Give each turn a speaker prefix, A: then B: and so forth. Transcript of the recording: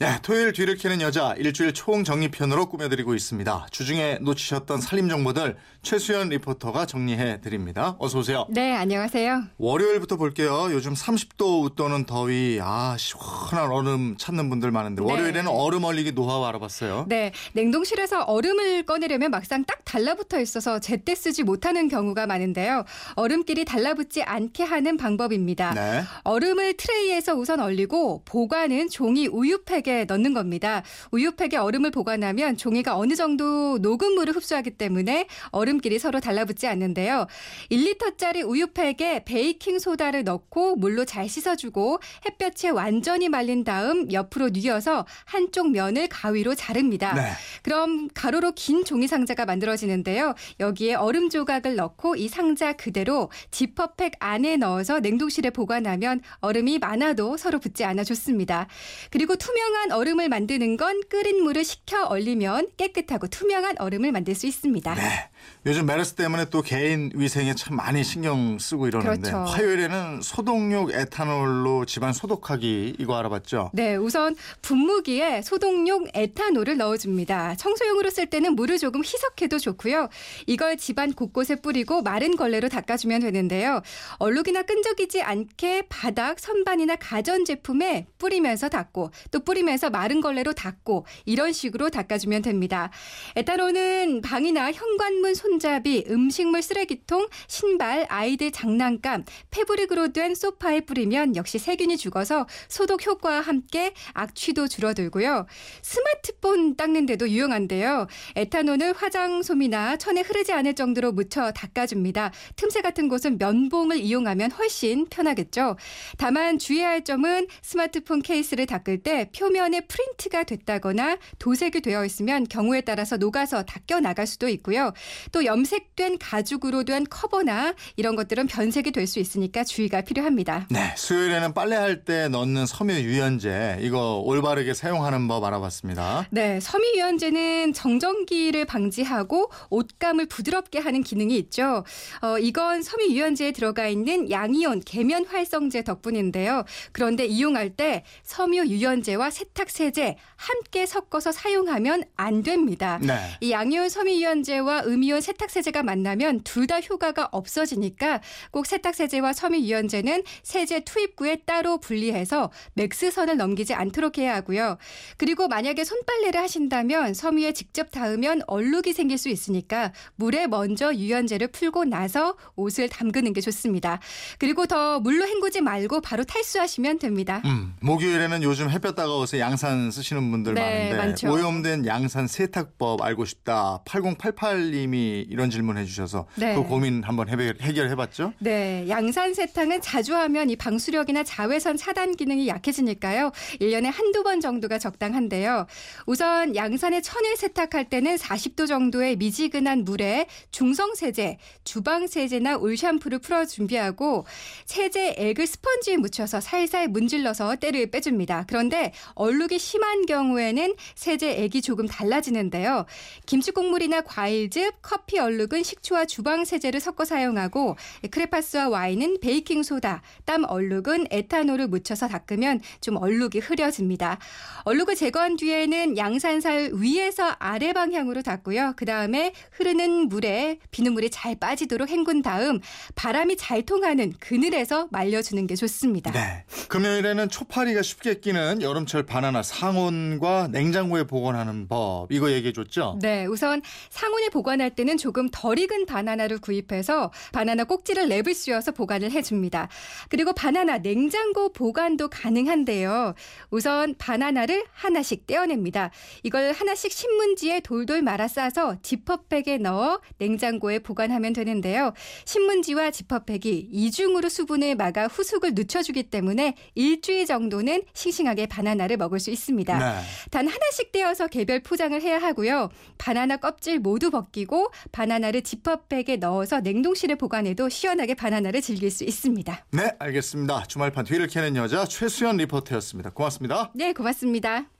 A: 네, 토요일 뒤를 캐는 여자 일주일 총정리편으로 꾸며드리고 있습니다. 주중에 놓치셨던 살림 정보들 최수연 리포터가 정리해 드립니다. 어서 오세요.
B: 네, 안녕하세요.
A: 월요일부터 볼게요. 요즘 30도 웃도는 더위, 아 시원한 얼음 찾는 분들 많은데
B: 네.
A: 월요일에는 얼음 얼리기 노하우 알아봤어요.
B: 네, 냉동실에서 얼음을 꺼내려면 막상 딱 달라붙어 있어서 제때 쓰지 못하는 경우가 많은데요. 얼음끼리 달라붙지 않게 하는 방법입니다.
A: 네.
B: 얼음을 트레이에서 우선 얼리고 보관은 종이 우유팩에 넣는 겁니다. 우유팩에 얼음을 보관하면 종이가 어느 정도 녹은 물을 흡수하기 때문에 얼음끼리 서로 달라붙지 않는데요. 1리터짜리 우유팩에 베이킹 소다를 넣고 물로 잘 씻어주고 햇볕에 완전히 말린 다음 옆으로 뉘어서 한쪽 면을 가위로 자릅니다.
A: 네.
B: 그럼 가로로 긴 종이 상자가 만들어지는데요. 여기에 얼음 조각을 넣고 이 상자 그대로 지퍼팩 안에 넣어서 냉동실에 보관하면 얼음이 많아도 서로 붙지 않아 좋습니다. 그리고 투명한 얼음을 만드는 건 끓인 물을 식혀 얼리면 깨끗하고 투명한 얼음을 만들 수 있습니다.
A: 네. 요즘 메르스 때문에 또 개인 위생에 참 많이 신경 쓰고 이러는데
B: 그렇죠.
A: 화요일에는 소독용 에탄올로 집안 소독하기 이거 알아봤죠?
B: 네, 우선 분무기에 소독용 에탄올을 넣어줍니다. 청소용으로 쓸 때는 물을 조금 희석해도 좋고요. 이걸 집안 곳곳에 뿌리고 마른 걸레로 닦아주면 되는데요. 얼룩이나 끈적이지 않게 바닥, 선반이나 가전 제품에 뿌리면서 닦고 또 뿌리면 서 마른 걸레로 닦고 이런 식으로 닦아주면 됩니다. 에탄올은 방이나 현관문 손잡이, 음식물 쓰레기통, 신발, 아이들 장난감, 패브릭으로 된 소파에 뿌리면 역시 세균이 죽어서 소독 효과와 함께 악취도 줄어들고요. 스마트폰 닦는데도 유용한데요. 에탄올을 화장 솜이나 천에 흐르지 않을 정도로 묻혀 닦아줍니다. 틈새 같은 곳은 면봉을 이용하면 훨씬 편하겠죠. 다만 주의해야 할 점은 스마트폰 케이스를 닦을 때 표면 에 프린트가 됐다거나 도색이 되어 있으면 경우에 따라서 녹아서 닦여 나갈 수도 있고요. 또 염색된 가죽으로 된 커버나 이런 것들은 변색이 될 수 있으니까 주의가 필요합니다.
A: 네, 수요일에는 빨래할 때 넣는 섬유 유연제 이거 올바르게 사용하는 법 알아봤습니다.
B: 네, 섬유 유연제는 정전기를 방지하고 옷감을 부드럽게 하는 기능이 있죠. 어, 이건 섬유 유연제에 들어가 있는 양이온 계면 활성제 덕분인데요. 그런데 이용할 때 섬유 유연제와 세탁 세제 함께 섞어서 사용하면 안 됩니다.
A: 네.
B: 이 양이온 섬유유연제와 음이온 세탁 세제가 만나면 둘 다 효과가 없어지니까 꼭 세탁 세제와 섬유유연제는 세제 투입구에 따로 분리해서 맥스선을 넘기지 않도록 해야 하고요. 그리고 만약에 손빨래를 하신다면 섬유에 직접 닿으면 얼룩이 생길 수 있으니까 물에 먼저 유연제를 풀고 나서 옷을 담그는 게 좋습니다. 그리고 더 물로 헹구지 말고 바로 탈수하시면 됩니다.
A: 음, 목요일에는 요즘 햇볕 따가워서 양산 쓰시는 분들
B: 네,
A: 많은데
B: 많죠.
A: 오염된 양산 세탁법 알고 싶다. 8088님이 이런 질문 해 주셔서
B: 네.
A: 그 고민 한번 해결, 해결 해봤죠?
B: 네, 양산 세탁은 자주 하면 이 방수력이나 자외선 차단 기능이 약해지니까요. 1년에 한두 번 정도가 적당한데요. 우선 양산의 천을 세탁할 때는 40도 정도의 미지근한 물에 중성 세제, 주방 세제나 올 샴푸를 풀어 준비하고 세제 액을 스펀지에 묻혀서 살살 문질러서 때를 빼줍니다. 그런데 얼룩이 심한 경우에는 세제 액이 조금 달라지는데요. 김치 국물이나 과일즙, 커피 얼룩은 식초와 주방 세제를 섞어 사용하고 크레파스와 와인은 베이킹 소다, 땀 얼룩은 에탄올을 묻혀서 닦으면 좀 얼룩이 흐려집니다. 얼룩을 제거한 뒤에는 양산살 위에서 아래 방향으로 닦고요. 그 다음에 흐르는 물에 비눗물이 잘 빠지도록 헹군 다음 바람이 잘 통하는 그늘에서 말려주는 게 좋습니다.
A: 네. 금요일에는 초파리가 쉽게 끼는 여름철 바나나 상온과 냉장고에 보관하는 법 이거 얘기해 줬죠?
B: 네, 우선 상온에 보관할 때는 조금 덜 익은 바나나를 구입해서 바나나 꼭지를 랩을 씌워서 보관을 해줍니다. 그리고 바나나 냉장고 보관도 가능한데요. 우선 바나나를 하나씩 떼어냅니다. 이걸 하나씩 신문지에 돌돌 말아 싸서 지퍼백에 넣어 냉장고에 보관하면 되는데요. 신문지와 지퍼백이 이중으로 수분을 막아 후숙을 늦춰주기 때문에 일주일 정도는 싱싱하게 바나나를 먹을 수 있습니다.
A: 네.
B: 단 하나씩 떼어서 개별 포장을 해야 하고요. 바나나 껍질 모두 벗기고 바나나를 지퍼백에 넣어서 냉동실에 보관해도 시원하게 바나나를 즐길 수 있습니다.
A: 네, 알겠습니다. 주말판 뒤를 캐는 여자 최수연 리포터였습니다. 고맙습니다.
B: 네, 고맙습니다.